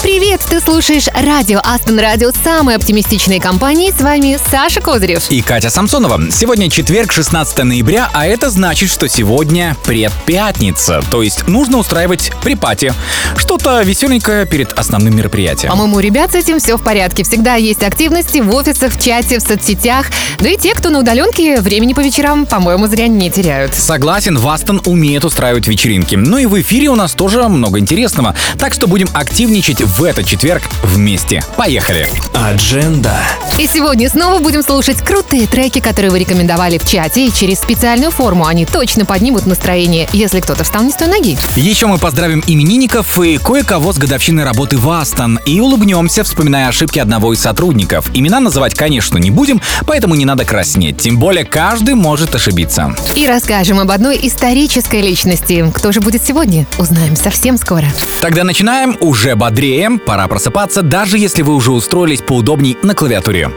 Привет, ты слушаешь радио Астон Радио самой оптимистичной компании. С вами Саша Козырев. И Катя Самсонова. Сегодня четверг, 16 ноября, а это значит, что сегодня предпятница. То есть нужно устраивать припати. Что-то веселенькое перед основным мероприятием. По-моему, ребят с этим все в порядке. Всегда есть активности в офисах, в чате, в соцсетях. Да и те, кто на удаленке, времени по вечерам, по-моему, зря не теряют. Согласен, Вастон умеет устраивать вечеринки. Ну и в эфире у нас тоже много интересного. Так что будем активничать в этот четверг вместе. Поехали! Адженда. И сегодня снова будем слушать крутые треки, которые вы рекомендовали в чате, и через специальную форму они точно поднимут настроение, если кто-то встал не с той ноги. Еще мы поздравим именинников и кое-кого с годовщиной работы в Астон и улыбнемся, вспоминая ошибки одного из сотрудников. Имена называть, конечно, не будем, поэтому не надо краснеть. Тем более каждый может ошибиться. И расскажем об одной исторической личности. Кто же будет сегодня? Узнаем совсем скоро. Тогда начинаем уже бодрее. Пора просыпаться, даже если вы уже устроились поудобней на клавиатуре.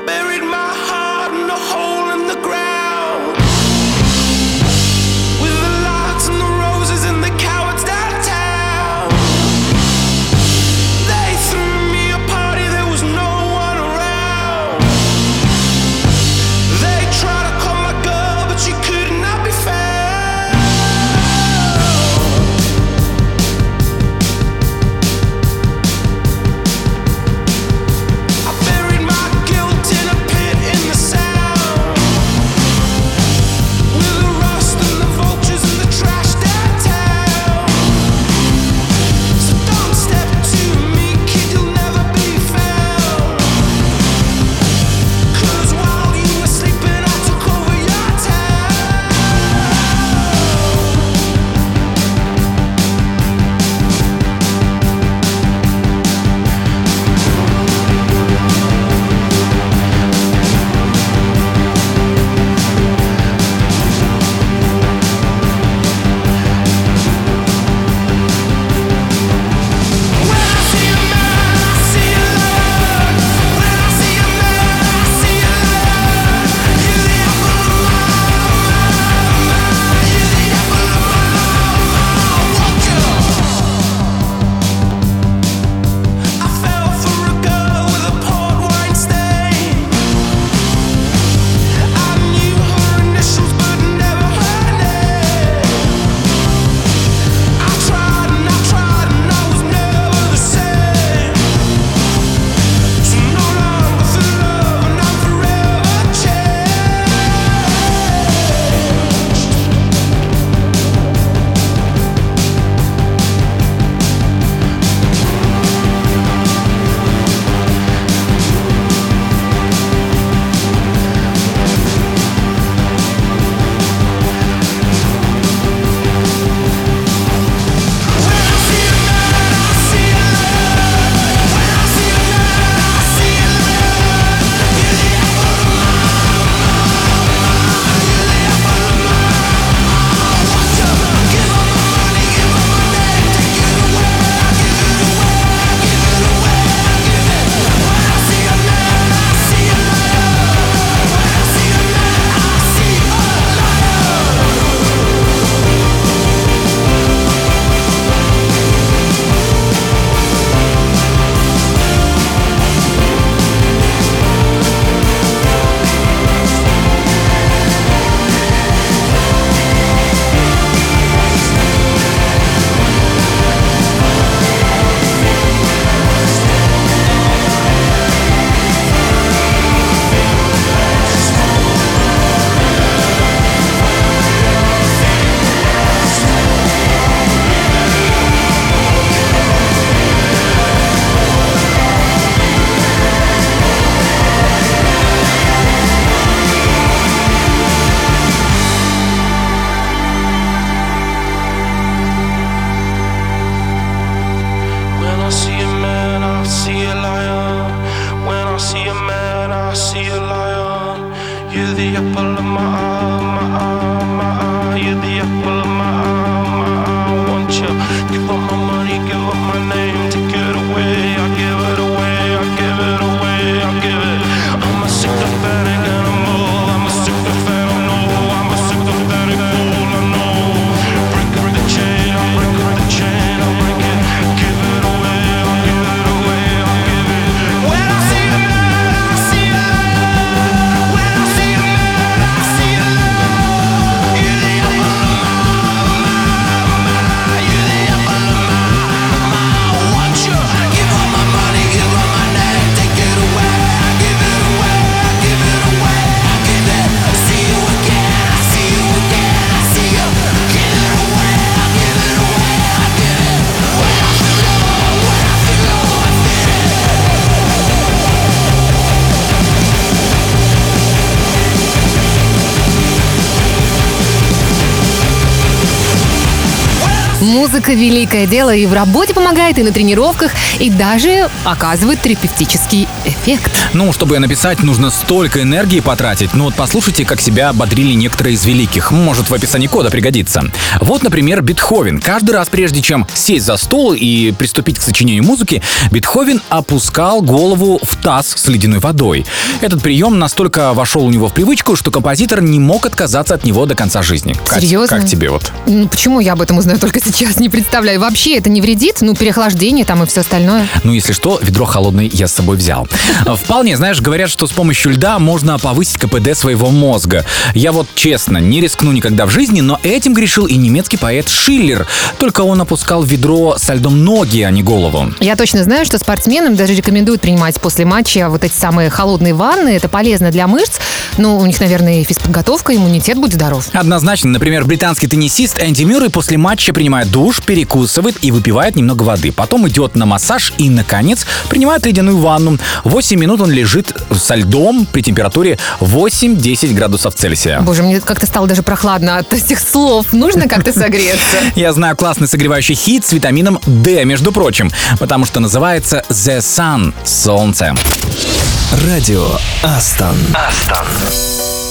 Музыка – великое дело и в работе помогает, и на тренировках, и даже оказывает терапевтический эффект. Ну, чтобы написать, нужно столько энергии потратить. Ну вот послушайте, как себя ободрили некоторые из великих. Может, в описании кода пригодится. Вот, например, Бетховен. Каждый раз, прежде чем сесть за стол и приступить к сочинению музыки, Бетховен опускал голову в таз с ледяной водой. Этот прием настолько вошел у него в привычку, что композитор не мог отказаться от него до конца жизни. Кать, Серьезно? как тебе вот? Ну, почему я об этом узнаю только сейчас? Не представляю. Вообще это не вредит? Ну, переохлаждение там и все остальное. Ну, если что, ведро холодное я с собой взял. Вполне, знаешь, говорят, что с помощью льда можно повысить КПД своего мозга. Я вот честно не рискну никогда в жизни, но этим грешил и немецкий поэт Шиллер. Только он опускал в ведро со льдом ноги, а не голову. Я точно знаю, что спортсменам даже рекомендуют принимать после матча вот эти самые холодные ванны. Это полезно для мышц. Ну, у них, наверное, и физподготовка, иммунитет будет здоров. Однозначно, например, британский теннисист Энди Мюррей после матча принимает душ, перекусывает и выпивает немного воды. Потом идет на массаж и, наконец, принимает ледяную ванну. 8 минут он лежит со льдом при температуре 8-10 градусов Цельсия. Боже, мне как-то стало даже прохладно от этих слов. Нужно как-то согреться. Я знаю классный согревающий хит с витамином D, между прочим, потому что называется The Sun – Солнце. Радио Астон. Call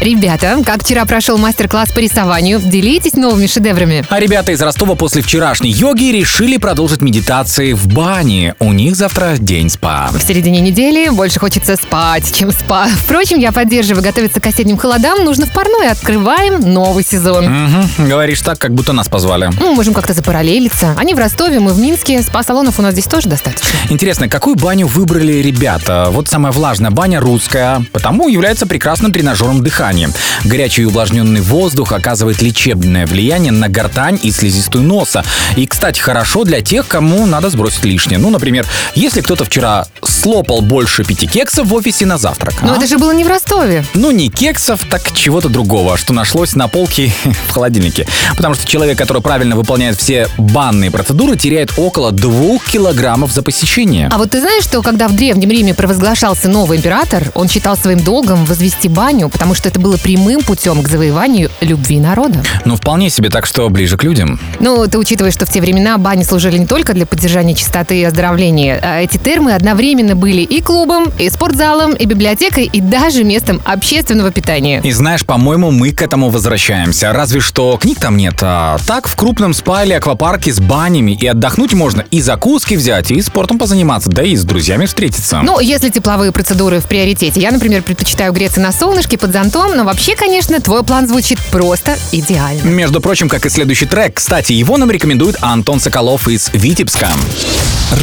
Ребята, как вчера прошел мастер-класс по рисованию, делитесь новыми шедеврами. А ребята из Ростова после вчерашней йоги решили продолжить медитации в бане. У них завтра день спа. В середине недели больше хочется спать, чем спа. Впрочем, я поддерживаю готовиться к осенним холодам. Нужно в парную. Открываем новый сезон. Мгм, говоришь так, как будто нас позвали. Ну, можем как-то запараллелиться. Они в Ростове, мы в Минске. Спа-салонов у нас здесь тоже достаточно. Интересно, какую баню выбрали ребята? Вот самая влажная баня русская, потому является прекрасным тренажером дыхания. Дыхание. Горячий и увлажненный воздух оказывает лечебное влияние на гортань и слизистую носа. И, кстати, хорошо для тех, кому надо сбросить лишнее. Ну, например, если кто-то вчера слопал больше пяти кексов в офисе на завтрак. Но а? это же было не в Ростове. Ну, не кексов, так чего-то другого, что нашлось на полке в холодильнике. Потому что человек, который правильно выполняет все банные процедуры, теряет около двух килограммов за посещение. А вот ты знаешь, что когда в Древнем Риме провозглашался новый император, он считал своим долгом возвести баню, потому что это было прямым путем к завоеванию любви народа. Ну, вполне себе так, что ближе к людям. Ну, ты учитывая, что в те времена бани служили не только для поддержания чистоты и оздоровления, а эти термы одновременно были и клубом, и спортзалом, и библиотекой, и даже местом общественного питания. И знаешь, по-моему, мы к этому возвращаемся. Разве что книг там нет. А так, в крупном спа или аквапарке с банями и отдохнуть можно, и закуски взять, и спортом позаниматься, да и с друзьями встретиться. Ну, если тепловые процедуры в приоритете. Я, например, предпочитаю греться на солнышке под зонтом, но вообще, конечно, твой план звучит просто идеально. Между прочим, как и следующий трек. Кстати, его нам рекомендует Антон Соколов из Витебска.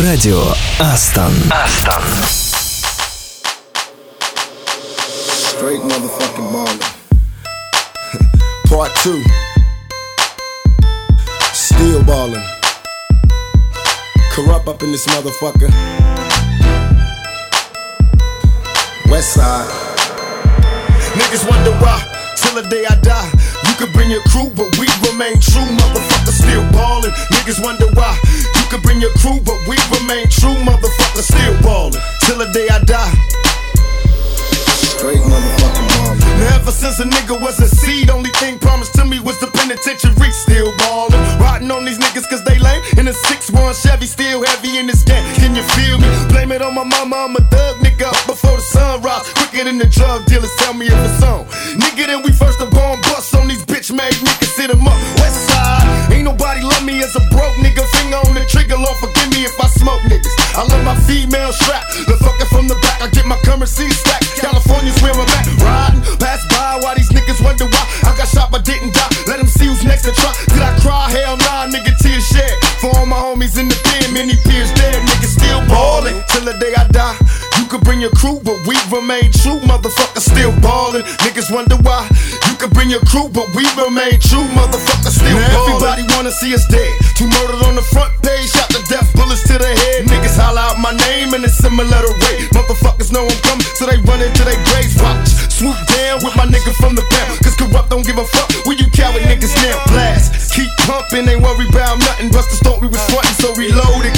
Радио Астон. Астон. Straight motherfucking ballin'. Part two. Still ballin'. Corrupt up in this motherfucker. West side. Niggas wonder why, till the day I die. You could bring your crew, but we remain true. Motherfucker still ballin'. Niggas wonder why. Could bring your crew, but we remain true. Motherfucker still ballin'. Till the day I die. Straight motherfucking ballin'. Now ever since a nigga was a seed, only thing promised to me was the penitentiary. Still ballin'. Riding on these niggas cause they lame. In a 6-1 Chevy, still heavy in this game. Can you feel me? Blame it on my mama, I'm a thug nigga. Before the sun rise. Quicker than the drug dealers, tell me if it's on. Nigga, then we first have gone bust on these bitch made niggas. Sit 'em up. West side. Ain't nobody love me as a broke nigga. Finger on the trigger, Lord, forgive me if I smoke niggas. I love my female strap. The fucker from the back, I get my currency stacked. California's where I'm at. Riding, pass by while these niggas wonder why. I got shot but didn't die. Let them see who's next to try. Did I cry? Hell nah, nigga, homies in the pen, many peers dead. Niggas still ballin' till the day I die. You could bring your crew, but we remain true. Motherfucker still ballin'. Niggas wonder why. You could bring your crew, but we remain true. Motherfucker still now ballin'. Everybody wanna see us dead. Two murdered on the front page, shot to death, bullets to the head. Niggas holler out my name in a similar way. Motherfuckers know I'm coming, so they run into their graves. Watch, swoop down with my nigga from the pound. Cause corrupt don't give a fuck. Where you coward niggas now? Blast, keep pumping, ain't worry about nothing. Busters thought we was frontin', so reloaded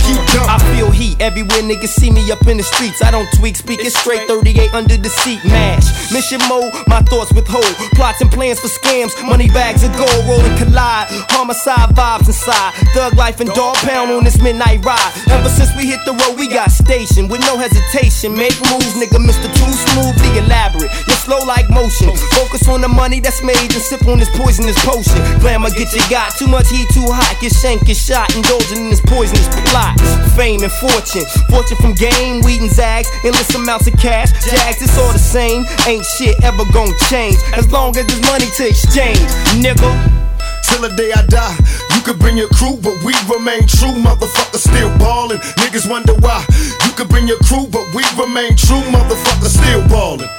everywhere niggas see me up in the streets. I don't tweak, speak it straight 38 under the seat. Mash, mission mode, my thoughts withhold. Plots and plans for scams, money bags of gold rolling collide. Homicide vibes inside. Thug life and dog pound on this midnight ride. Ever since we hit the road, we got stationed with no hesitation. Make moves, nigga, Mr. Too Smooth, the elaborate. You're slow like motion. Focus on the money that's made and sip on this poisonous potion. Glamour get you got too much heat, too hot. Get shanked, get shot, indulging in this poisonous plot. Fame and fortune, fortune from game, weed and zags, endless amounts of cash. Jags, it's all the same. Ain't shit ever gonna change as long as there's money to exchange, nigga. Till the day I die, you could bring your crew, but we remain true. Motherfucker still ballin'. Niggas wonder why. You could bring your crew, but we remain true. Motherfucker still ballin'.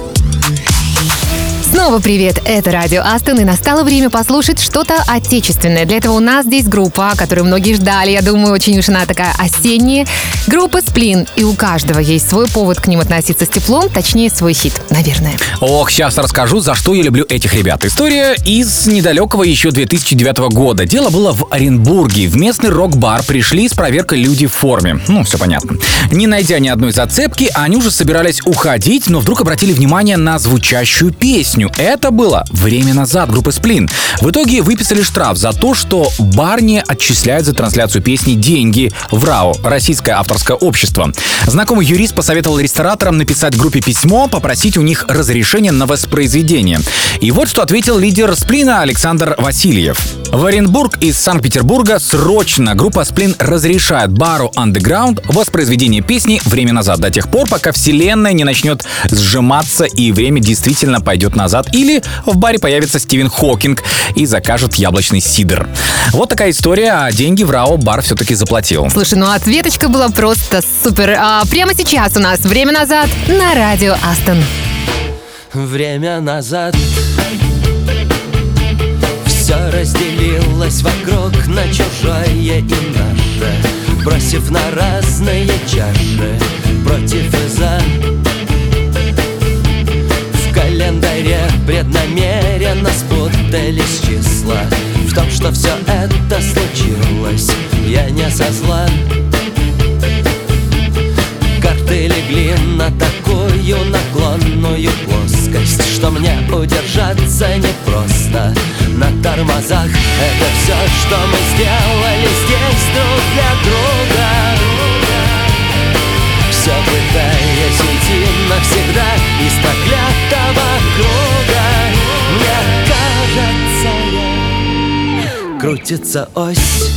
Снова привет, это Радио Астон, и настало время послушать что-то отечественное. Для этого у нас здесь группа, которую многие ждали, я думаю, очень уж она такая осенняя. Группа «Сплин», и у каждого есть свой повод к ним относиться с теплом, точнее, свой хит, наверное. Ох, сейчас расскажу, за что я люблю этих ребят. История из недалекого еще 2009 года. Дело было в Оренбурге. В местный рок-бар пришли с проверкой люди в форме. Ну, все понятно. Не найдя ни одной зацепки, они уже собирались уходить, но вдруг обратили внимание на звучащую песню. Это было время назад группы Сплин. В итоге выписали штраф за то, что бар не отчисляет за трансляцию песни деньги в РАО, Российское авторское общество. Знакомый юрист посоветовал рестораторам написать группе письмо, попросить у них разрешения на воспроизведение. И вот что ответил лидер Сплина Александр Васильев. В Оренбург из Санкт-Петербурга срочно группа Сплин разрешает бару Underground воспроизведение песни «Время назад» до тех пор, пока вселенная не начнет сжиматься и время действительно пойдет назад. Назад, или в баре появится Стивен Хокинг и закажет яблочный сидр. Вот такая история, а деньги в РАО бар все-таки заплатил. Слушай, ну ответочка была просто супер. А прямо сейчас у нас время назад на радио Астон. Время назад Все разделилось вокруг на чужое и наше Бросив на разные чаши Против и за календаре преднамеренно спутались числа. В том, что все это случилось Я не со зла. Карты легли на такую наклонную плоскость Что мне удержаться непросто. На тормозах Это все, что мы сделали здесь друг для друга. Все пытаясь уйти навсегда Из Крутится ось.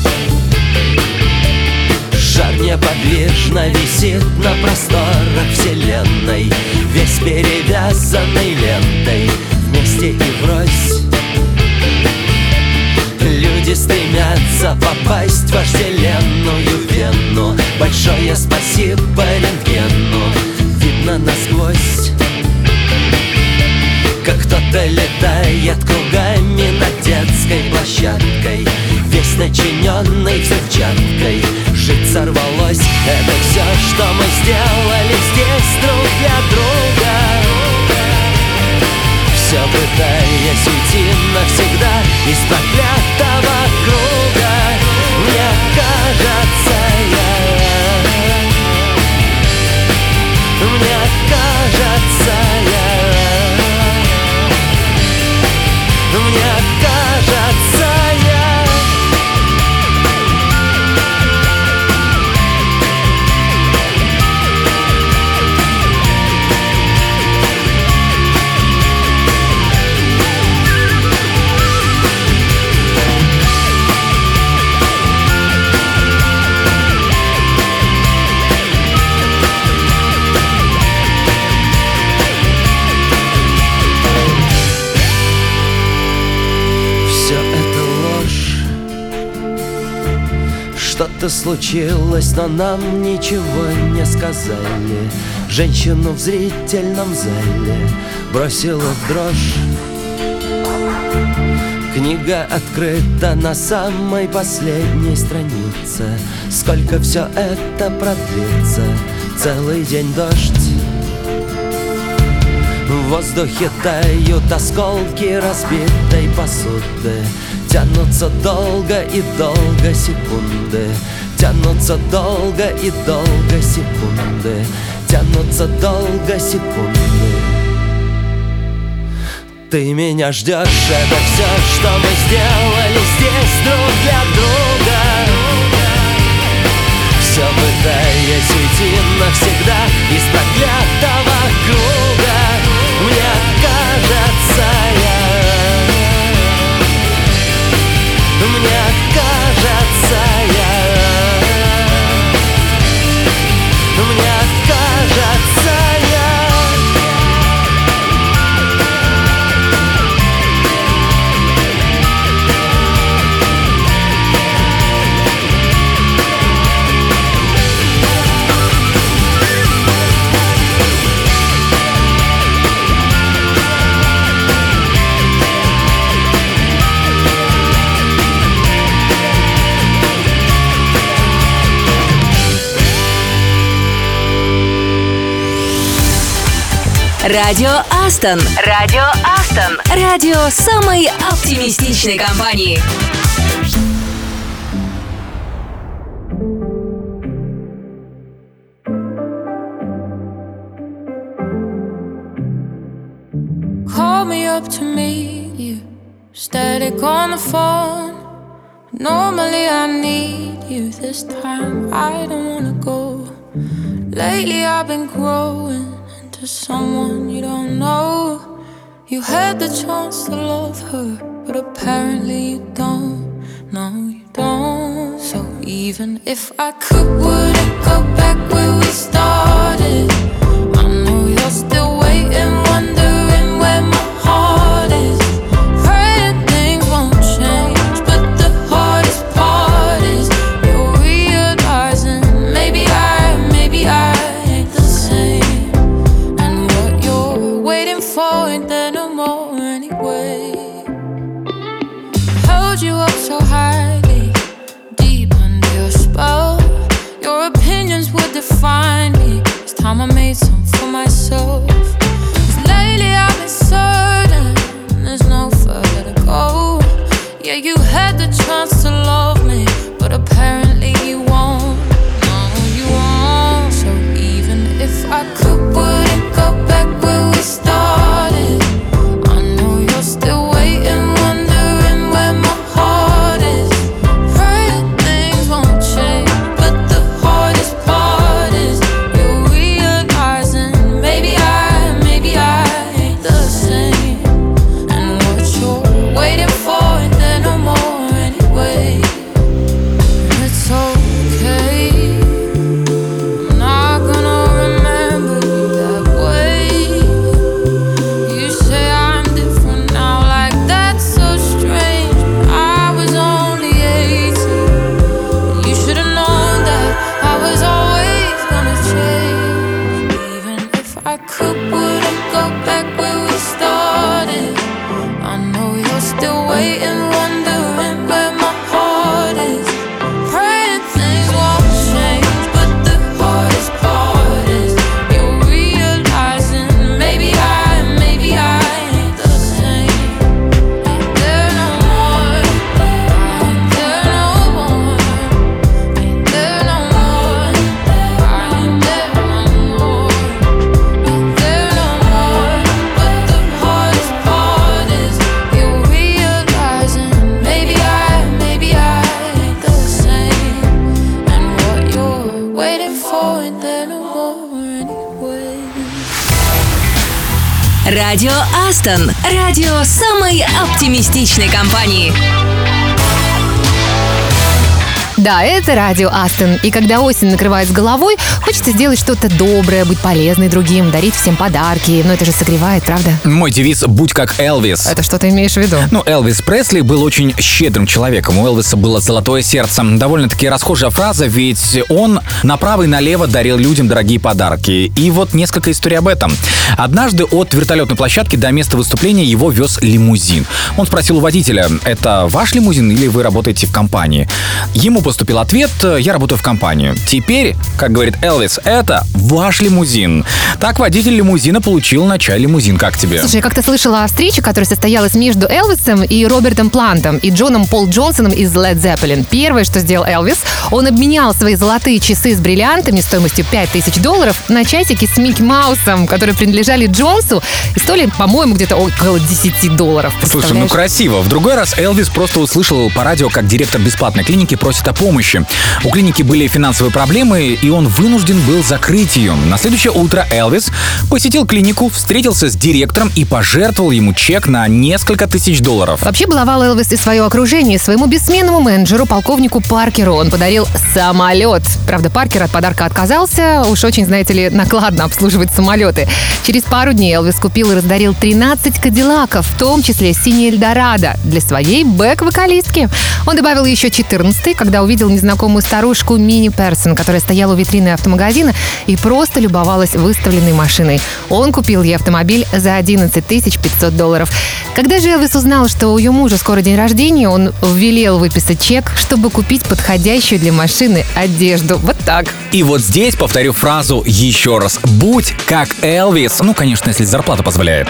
Шар неподвижно висит на просторах вселенной Весь перевязанный лентой Вместе и врозь. Люди стремятся попасть в вожделенную вену. Большое спасибо рентгену. Видно насквозь кто-то летает кругами над детской площадкой. Весь начиненный взрывчаткой Жить сорвалось. Это все, что мы сделали здесь друг для друга. Все пытаясь уйти навсегда Из проклятого круга. Мне кажется, я Что-то случилось, но нам ничего не сказали. Женщину в зрительном зале бросила в дрожь. Книга открыта на самой последней странице. Сколько все это продлится? Целый день дождь. В воздухе тают осколки разбитой посуды Тянутся долго и долго секунды. Тянутся долго и долго секунды. Тянутся долго секунды. Ты меня ждешь, это все, что мы сделали здесь друг для друга. Все пытаясь уйти навсегда из проклятого круга. Мне кажется, Мне Радио Астон. Радио Астон. Радио самой оптимистичной компании. Call me up to meet you. Static on the phone. Normally I need you. This time I don't wanna go. Lately I've been growing into someone you don't know. You had the chance to love her, but apparently you don't. No, you don't. So even if I could, would it go back where we started? Астон. Радио самой оптимистичной компании. Да, это радио Астон. И когда осень накрывает с головой, хочется сделать что-то доброе, быть полезной другим, дарить всем подарки. Но это же согревает, правда? Мой девиз «Будь как Элвис». Это что ты имеешь в виду? Ну, Элвис Пресли был очень щедрым человеком. У Элвиса было золотое сердце. Довольно-таки расхожая фраза, ведь он направо и налево дарил людям дорогие подарки. И вот несколько историй об этом. Однажды от вертолетной площадки до места выступления его вез лимузин. Он спросил у водителя, это ваш лимузин или вы работаете в компании? Ему поступил ответ, я работаю в компании. Теперь, как говорит Элвис, это ваш лимузин. Так водитель лимузина получил на чай лимузин. Как тебе? Слушай, я как-то слышала о встрече, которая состоялась между Элвисом и Робертом Плантом и Джоном Пол Джонсоном из Led Zeppelin. Первое, что сделал Элвис, он обменял свои золотые часы с бриллиантами стоимостью 5000 долларов на часики с Микки Маусом, которые принадлежали Джонсу и стоили, по-моему, где-то около 10 долларов. Слушай, ну красиво. В другой раз Элвис просто услышал по радио, как директор бесплатной клиники просит о помощи. У клиники были финансовые проблемы, и он вынужден был закрыть ее. На следующее утро Элвис посетил клинику, встретился с директором и пожертвовал ему чек на несколько тысяч долларов. Вообще баловал Элвис и свое окружение. Своему бессменному менеджеру, полковнику Паркеру, он подарил самолет. Правда, Паркер от подарка отказался. Уж очень, знаете ли, накладно обслуживать самолеты. Через пару дней Элвис купил и раздарил 13 кадиллаков, в том числе синий Эльдорадо, для своей бэк-вокалистки. Он добавил еще 14 когда увидел незнакомую старушку Мини Персон, которая стояла у витрины автомагазина и просто любовалась выставленной машиной. Он купил ей автомобиль за 11 500 долларов. Когда же Элвис узнал, что у ее мужа скоро день рождения, он велел выписать чек, чтобы купить подходящую для машины одежду. Вот так. И вот здесь повторю фразу еще раз. Будь как Элвис. Ну, конечно, если зарплата позволяет.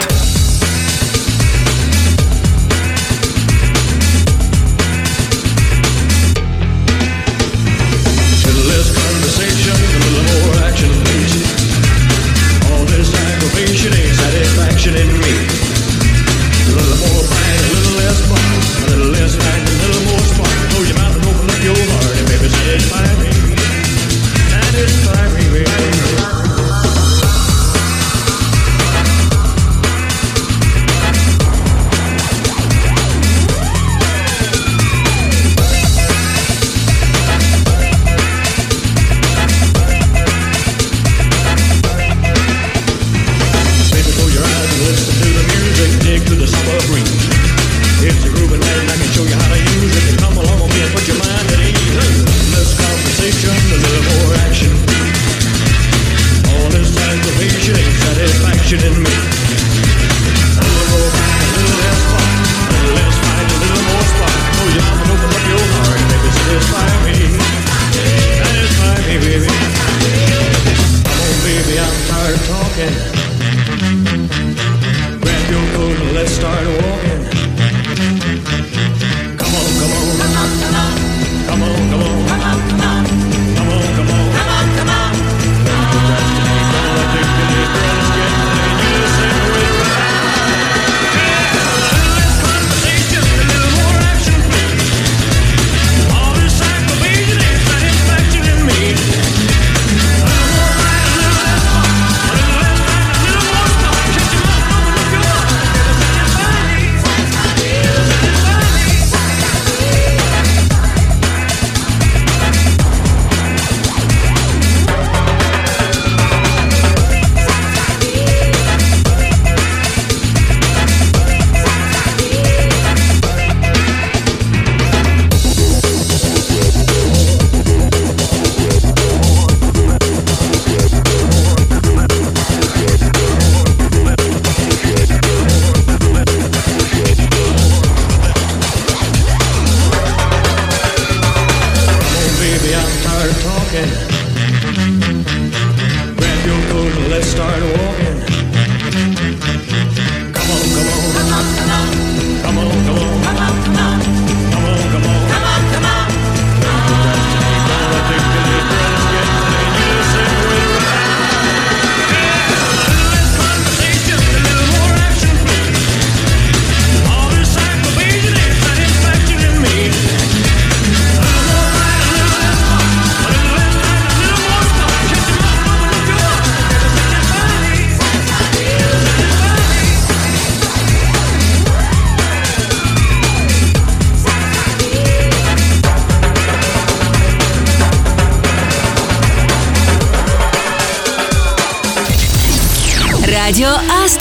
In me.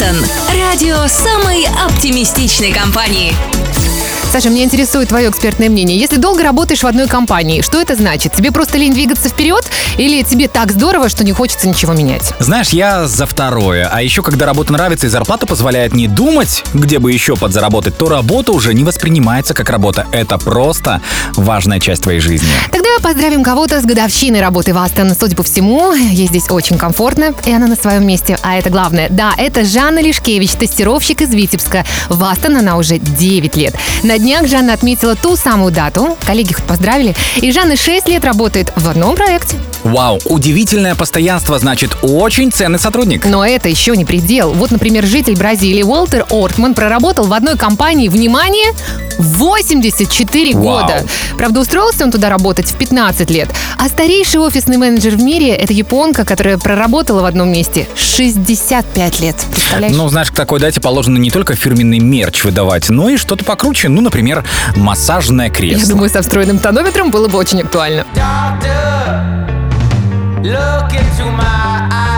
Астон. Радио самой оптимистичной компании. Саша, меня интересует твое экспертное мнение. Если долго работаешь в одной компании, что это значит? Тебе просто лень двигаться вперед? Или тебе так здорово, что не хочется ничего менять? Знаешь, я за второе. А еще, когда работа нравится и зарплата позволяет не думать, где бы еще подзаработать, то работа уже не воспринимается как работа. Это просто важная часть твоей жизни. Тогда поздравим кого-то с годовщиной работы в Астон. Судя по всему, ей здесь очень комфортно, и она на своем месте. А это главное. Да, это Жанна Лешкевич, тестировщик из Витебска. В Астон она уже 9 лет. На днях Жанна отметила ту самую дату. Коллеги хоть поздравили. И Жанна 6 лет работает в одном проекте. Вау, удивительное постоянство, значит, очень ценный сотрудник. Но это еще не предел. Вот, например, житель Бразилии Уолтер Ортман проработал в одной компании, внимание, 84 Вау. года. Правда, устроился он туда работать в 15 лет. А старейший офисный менеджер в мире – это японка, которая проработала в одном месте 65 лет. Представляешь? Ну, знаешь, к такой дате положено не только фирменный мерч выдавать, но и что-то покруче. Ну, например, массажное кресло. Я думаю, со встроенным тонометром было бы очень актуально. Doctor, look into my eyes.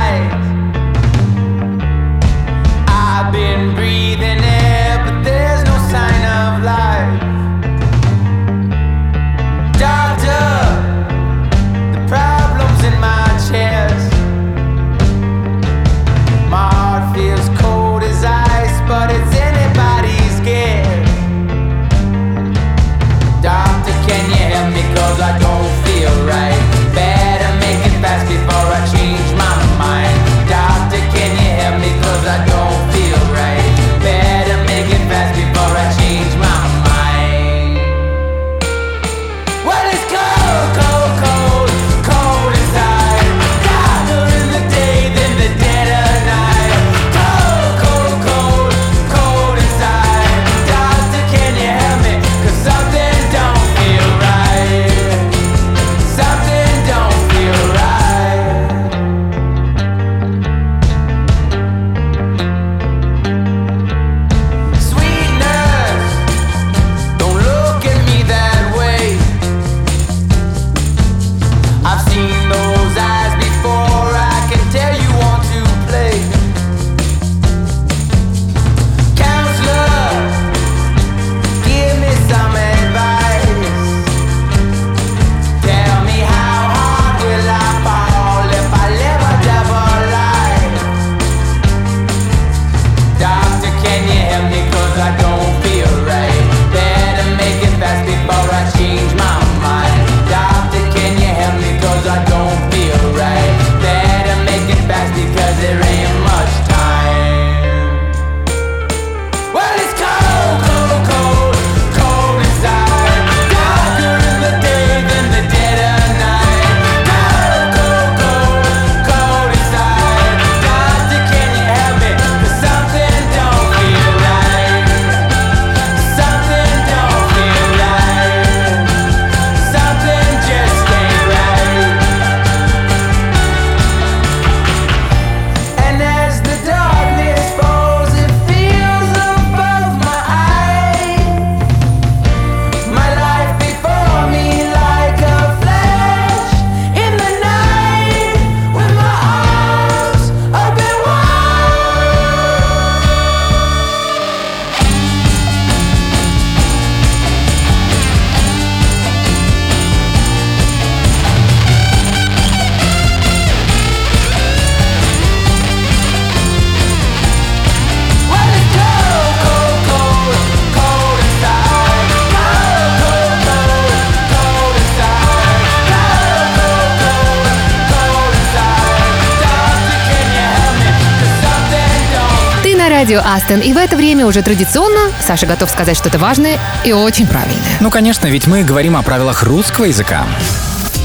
Радио Астон, и в это время уже традиционно Саша готов сказать что-то важное и очень правильное. Ну, конечно, ведь мы говорим о правилах русского языка.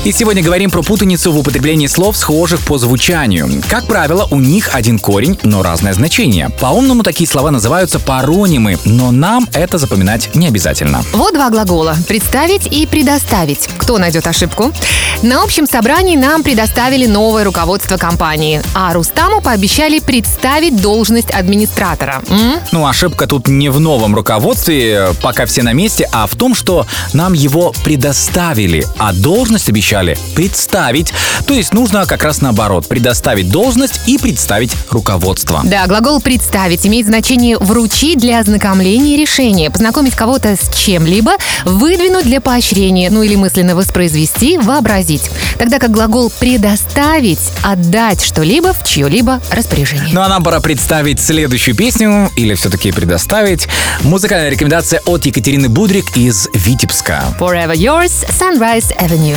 И сегодня говорим про путаницу в употреблении слов, схожих по звучанию. Как правило, у них один корень, но разное значение. По-умному такие слова называются паронимы, но нам это запоминать не обязательно. Вот два глагола – представить и предоставить. Кто найдет ошибку? На общем собрании нам предоставили новое руководство компании, а Рустаму пообещали представить должность администратора. М? Ну, ошибка тут не в новом руководстве, пока все на месте, а в том, что нам его предоставили, а должность обещали обещали представить. То есть нужно как раз наоборот, предоставить должность и представить руководство. Да, глагол «представить» имеет значение вручить для ознакомления решения, познакомить кого-то с чем-либо, выдвинуть для поощрения, ну или мысленно воспроизвести, вообразить. Тогда как глагол «предоставить» — отдать что-либо в чье-либо распоряжение. Ну а нам пора представить следующую песню, или все-таки предоставить. Музыкальная рекомендация от Екатерины Будрик из Витебска. Forever Yours, Sunrise Avenue.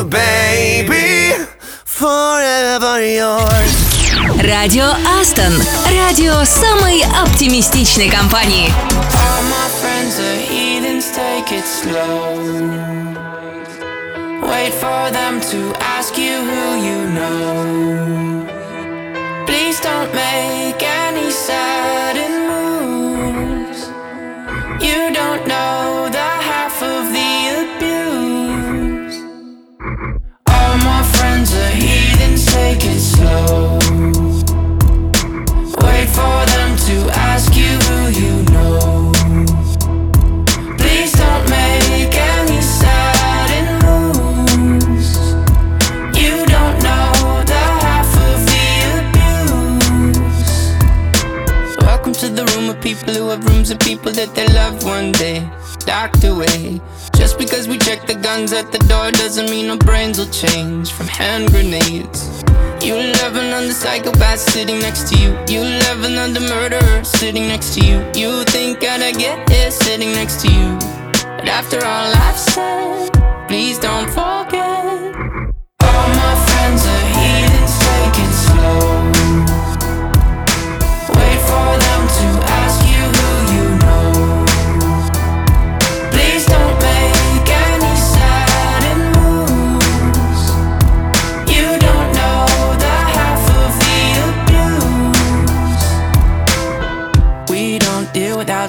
you, baby. Forever yours. Радио Астон. Радио самой оптимистичной компании. All my friends are heathens, take it slow. Wait for them to ask you who you know. Please don't make any sudden Take it slow. Wait for them to ask you who you know. Please don't make any sudden moves. You don't know the half of the abuse. Welcome to the room of people who have rooms of people that they love one day locked away. Just because we check the guns at the door doesn't mean our brains will change from hand grenades. You love another psychopath sitting next to you. You love another murderer sitting next to you. You think I'd get here sitting next to you. But after all I've said, please don't forget. All my friends are heathens, take it slow.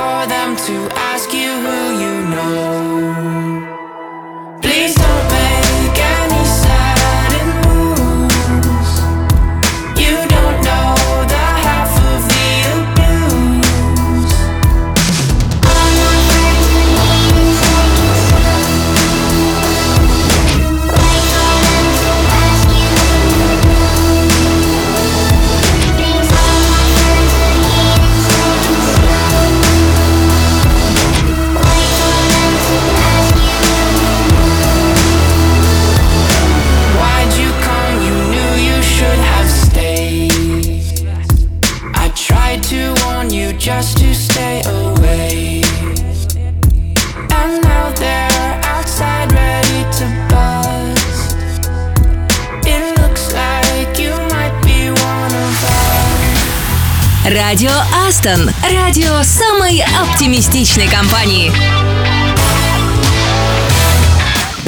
For them to ask you Астон. Радио самой оптимистичной компании.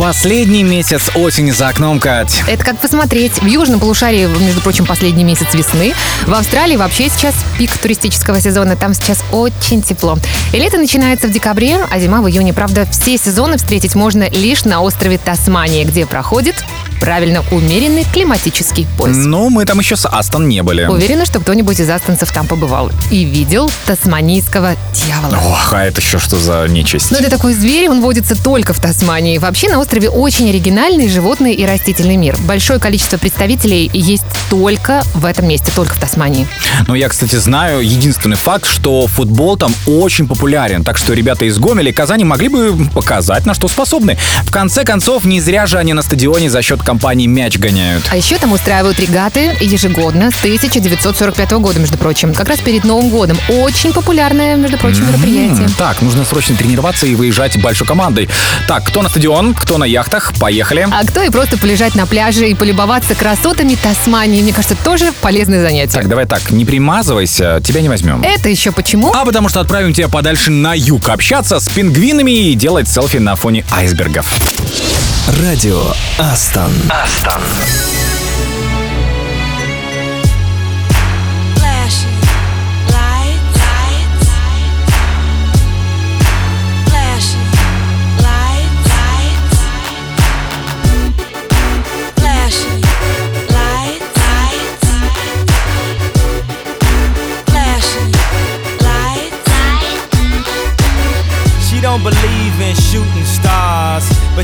Последний месяц осени за окном, Кать. Это как посмотреть. В южном полушарии, между прочим, последний месяц весны. В Австралии вообще сейчас пик туристического сезона. Там сейчас очень тепло. И лето начинается в декабре, а зима в июне. Правда, все сезоны встретить можно лишь на острове Тасмания, где проходит, правильно, умеренный климатический пояс. Ну, мы там еще с Астон не были. Уверена, что кто-нибудь из астонцев там побывал и видел тасманийского дьявола. Ох, а это еще что за нечисть? Но это такой зверь, он водится только в Тасмании. Вообще на острове очень оригинальный животный и растительный мир. Большое количество представителей есть только в этом месте, только в Тасмании. Ну, я, кстати, знаю единственный факт, что футбол там очень популярен. Так что ребята из Гомеля и Казани могли бы показать, на что способны. В конце концов, не зря же они на стадионе за счет компании мяч гоняют. А еще там устраивают регаты ежегодно с 1945 года, между прочим. Как раз перед Новым годом. Очень популярное, между прочим, мероприятие. Так, нужно срочно тренироваться и выезжать большой командой. Так, кто на стадион, кто на яхтах, поехали. А кто и просто полежать на пляже и полюбоваться красотами Тасмании, мне кажется, тоже полезное занятие. Так, давай так, не примазывайся, тебя не возьмем. Это еще почему? А потому что отправим тебя подальше на юг общаться с пингвинами и делать селфи на фоне айсбергов. Радио Астон. Астон.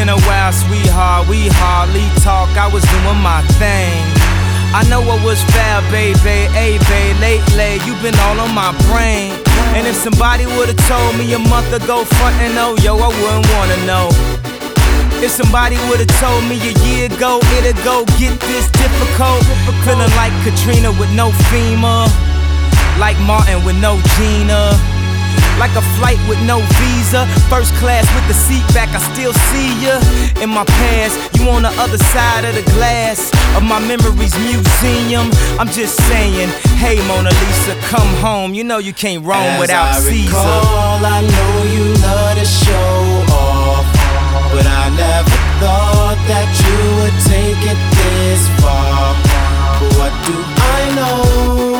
Been a while, sweetheart. We hardly talk. I was doing my thing. I know what was fair, baby. Hey, babe, lately you've been all on my brain. And if somebody would've told me a month ago, front and oh, yo, I wouldn't wanna know. If somebody would've told me a year ago, it'd go get this difficult. Feeling like Katrina with no FEMA. Like Martin with no Gina. Like a flight with no visa. First class with the seat back, I still see ya. In my past, you on the other side of the glass of my memories museum. I'm just saying, hey Mona Lisa, come home. You know you can't roam As without I Caesar. recall, I know you love to show off, but I never thought that you would take it this far. What do I know?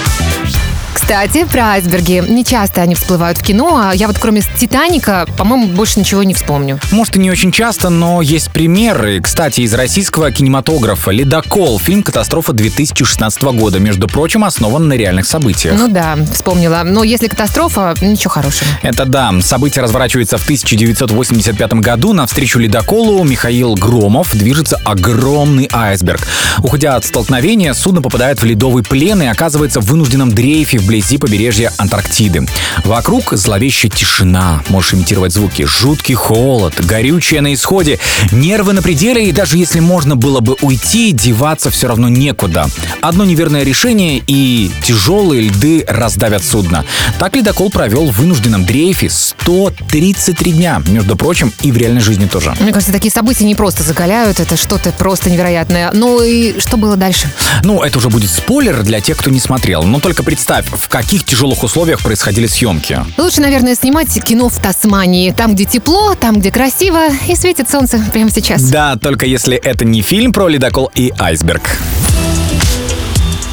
Кстати, про айсберги. Не часто они всплывают в кино, а я вот кроме «Титаника», по-моему, больше ничего не вспомню. Может, и не очень часто, но есть примеры. Кстати, из российского кинематографа «Ледокол» фильм «Катастрофа» 2016 года, между прочим, основан на реальных событиях. Ну да, вспомнила. Но если катастрофа, ничего хорошего. Это да. Событие разворачивается в 1985 году. Навстречу ледоколу Михаил Громов движется огромный айсберг. Уходя от столкновения, судно попадает в ледовый плен и оказывается в вынужденном дрейфе вблизи побережья Антарктиды. Вокруг зловещая тишина. Можешь имитировать звуки. Жуткий холод, горючее на исходе, нервы на пределе, и даже если можно было бы уйти, деваться все равно некуда. Одно неверное решение, и тяжелые льды раздавят судно. Так ледокол провел в вынужденном дрейфе 133 дня. Между прочим, и в реальной жизни тоже. Мне кажется, такие события не просто закаляют, это что-то просто невероятное. Ну и что было дальше? Ну, это уже будет спойлер для тех, кто не смотрел. Но только представь, в каких тяжелых условиях происходили съемки. Лучше, наверное, снимать кино в Тасмании. Там, где тепло, там, где красиво и светит солнце прямо сейчас. Да, только если это не фильм про ледокол и айсберг.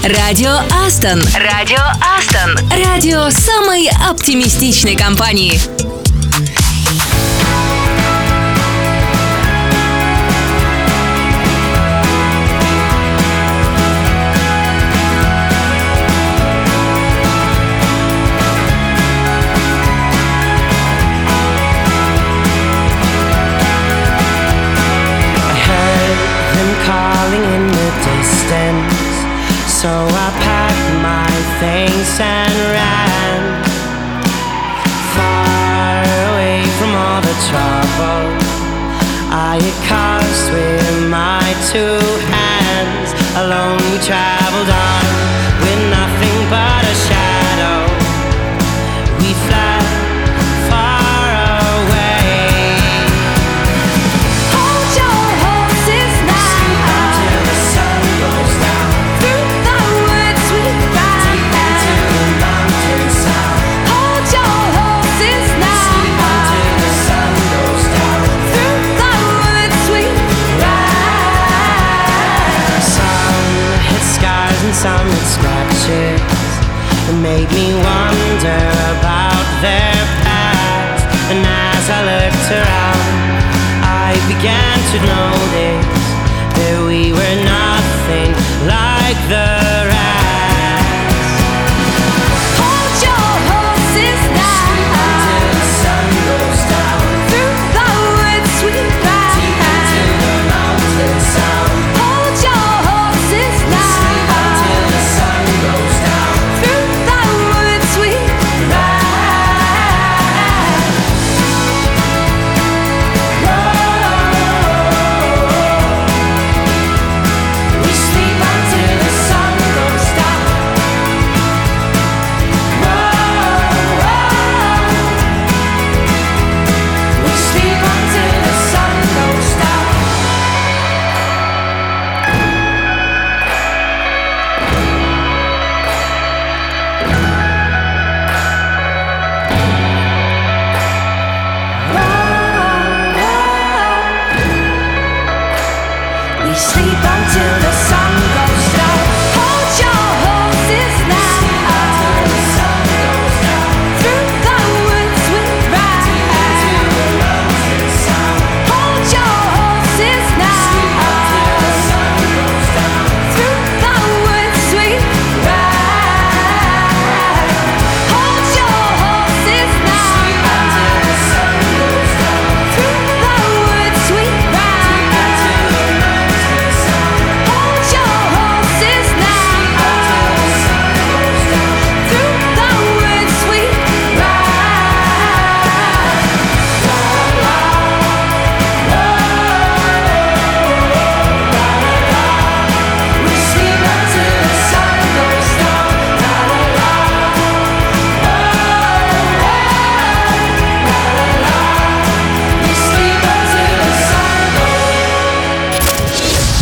Радио Астон. Радио Астон. Радио самой оптимистичной компании. should know.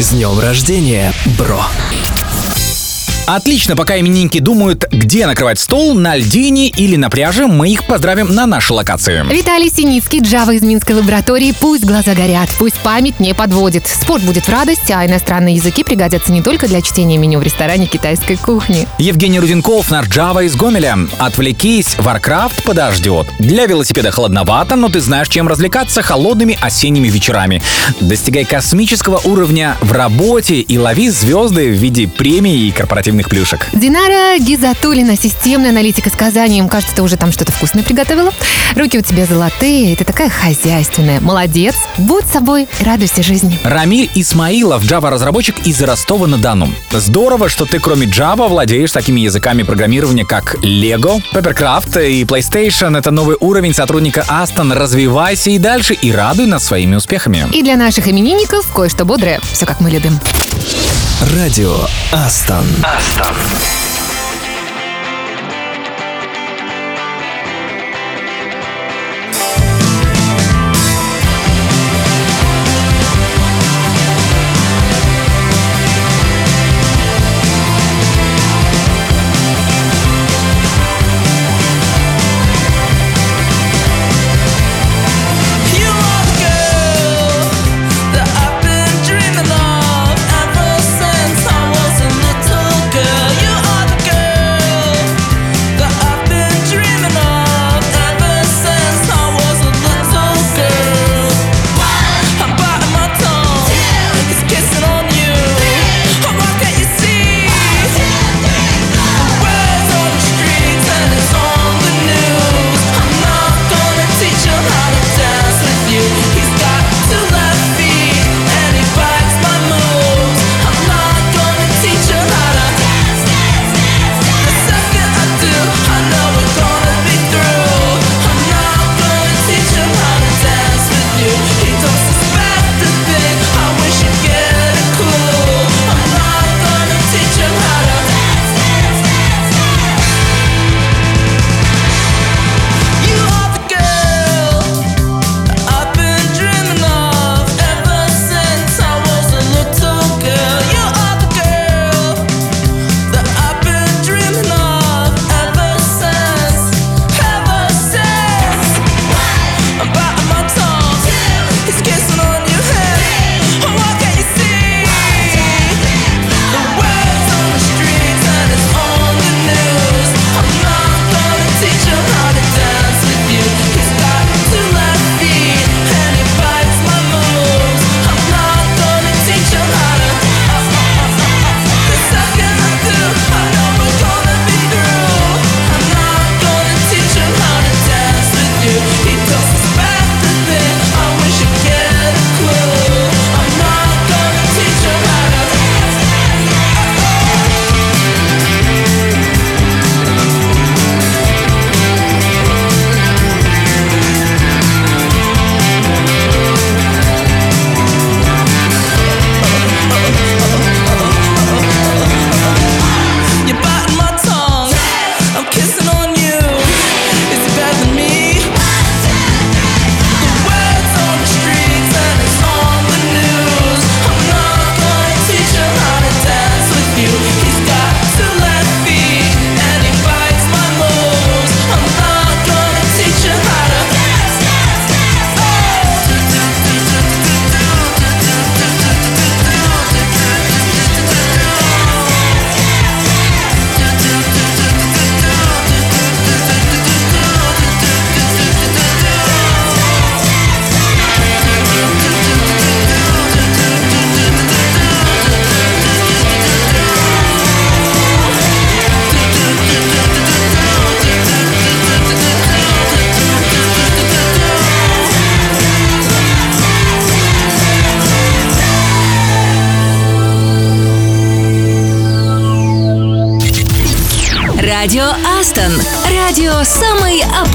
С днем рождения, бро! Отлично, пока именинники думают, где накрывать стол, на льдине или на пляже, мы их поздравим на нашей локации. Виталий Синицкий, Java из Минской лаборатории. Пусть глаза горят, пусть память не подводит. Спорт будет в радость, а иностранные языки пригодятся не только для чтения меню в ресторане китайской кухни. Евгений Руденков, наш Java из Гомеля. Отвлекись, Warcraft подождет. Для велосипеда холодновато, но ты знаешь, чем развлекаться холодными осенними вечерами. Достигай космического уровня в работе и лови звезды в виде премий и корпоративных плюшек. Динара Гизатулина, системная аналитика с Казани. Кажется, ты уже там что-то вкусное приготовила. Руки у тебя золотые, и ты такая хозяйственная. Молодец. Будь собой и радуйся жизни. Рамиль Исмаилов, Java-разработчик из Ростова-на-Дону. Здорово, что ты кроме Java владеешь такими языками программирования, как Lego, Papercraft и PlayStation. Это новый уровень сотрудника Aston. Развивайся и дальше, и радуй нас своими успехами. И для наших именинников кое-что бодрое. Все как мы любим. Радио Астон. Астон. stuff.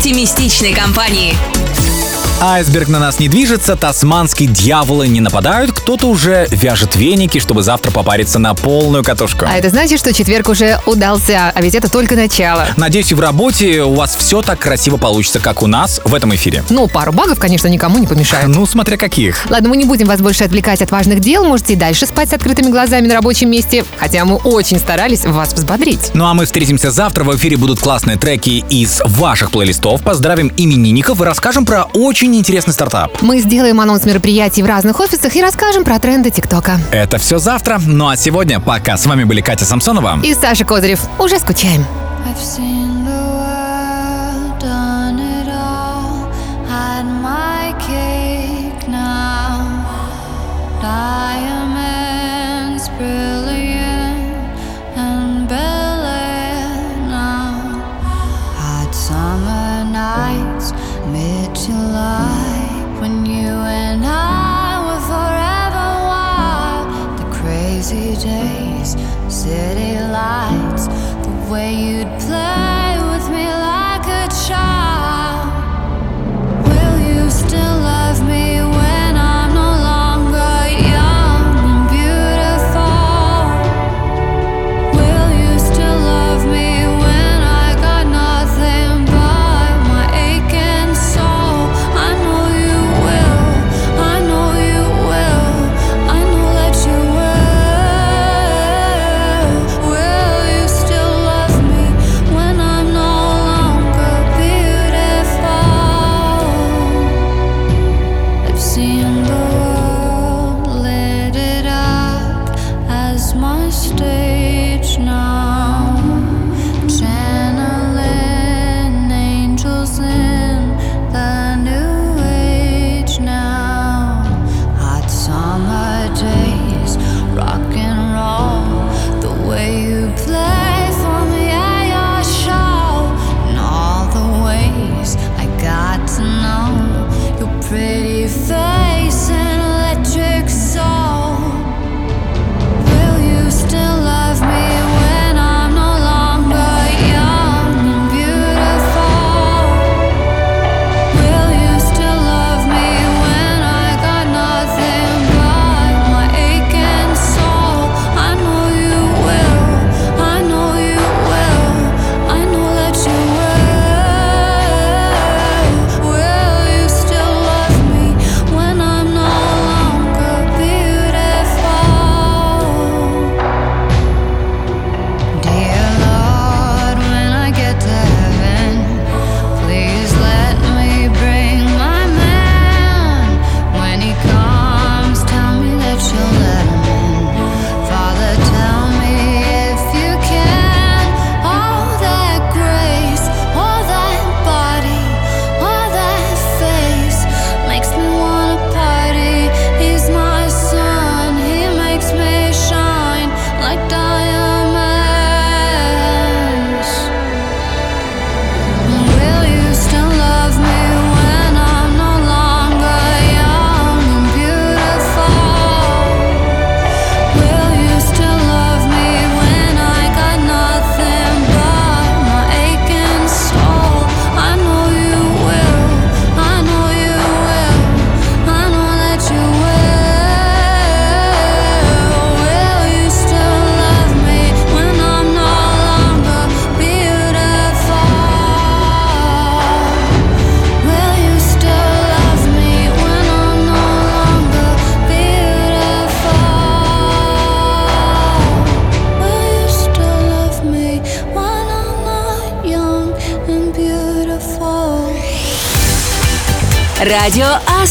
оптимистичной компании. Айсберг на нас не движется, тасманские дьяволы не нападают, кто-то уже вяжет веники, чтобы завтра попариться на полную катушку. А это значит, что четверг уже удался, а ведь это только начало. Надеюсь, и в работе у вас все так красиво получится, как у нас в этом эфире. Ну, пару багов, конечно, никому не помешает. Ну, смотря каких. Ладно, мы не будем вас больше отвлекать от важных дел, можете и дальше спать с открытыми глазами на рабочем месте, хотя мы очень старались вас взбодрить. Ну а мы встретимся завтра, в эфире будут классные треки из ваших плейлистов, поздравим именинников и расскажем про очень крайне интересный стартап. Мы сделаем анонс мероприятий в разных офисах и расскажем про тренды ТикТока. Это все завтра. Ну а сегодня пока. С вами были Катя Самсонова и Саша Козырев. Уже скучаем. I've seen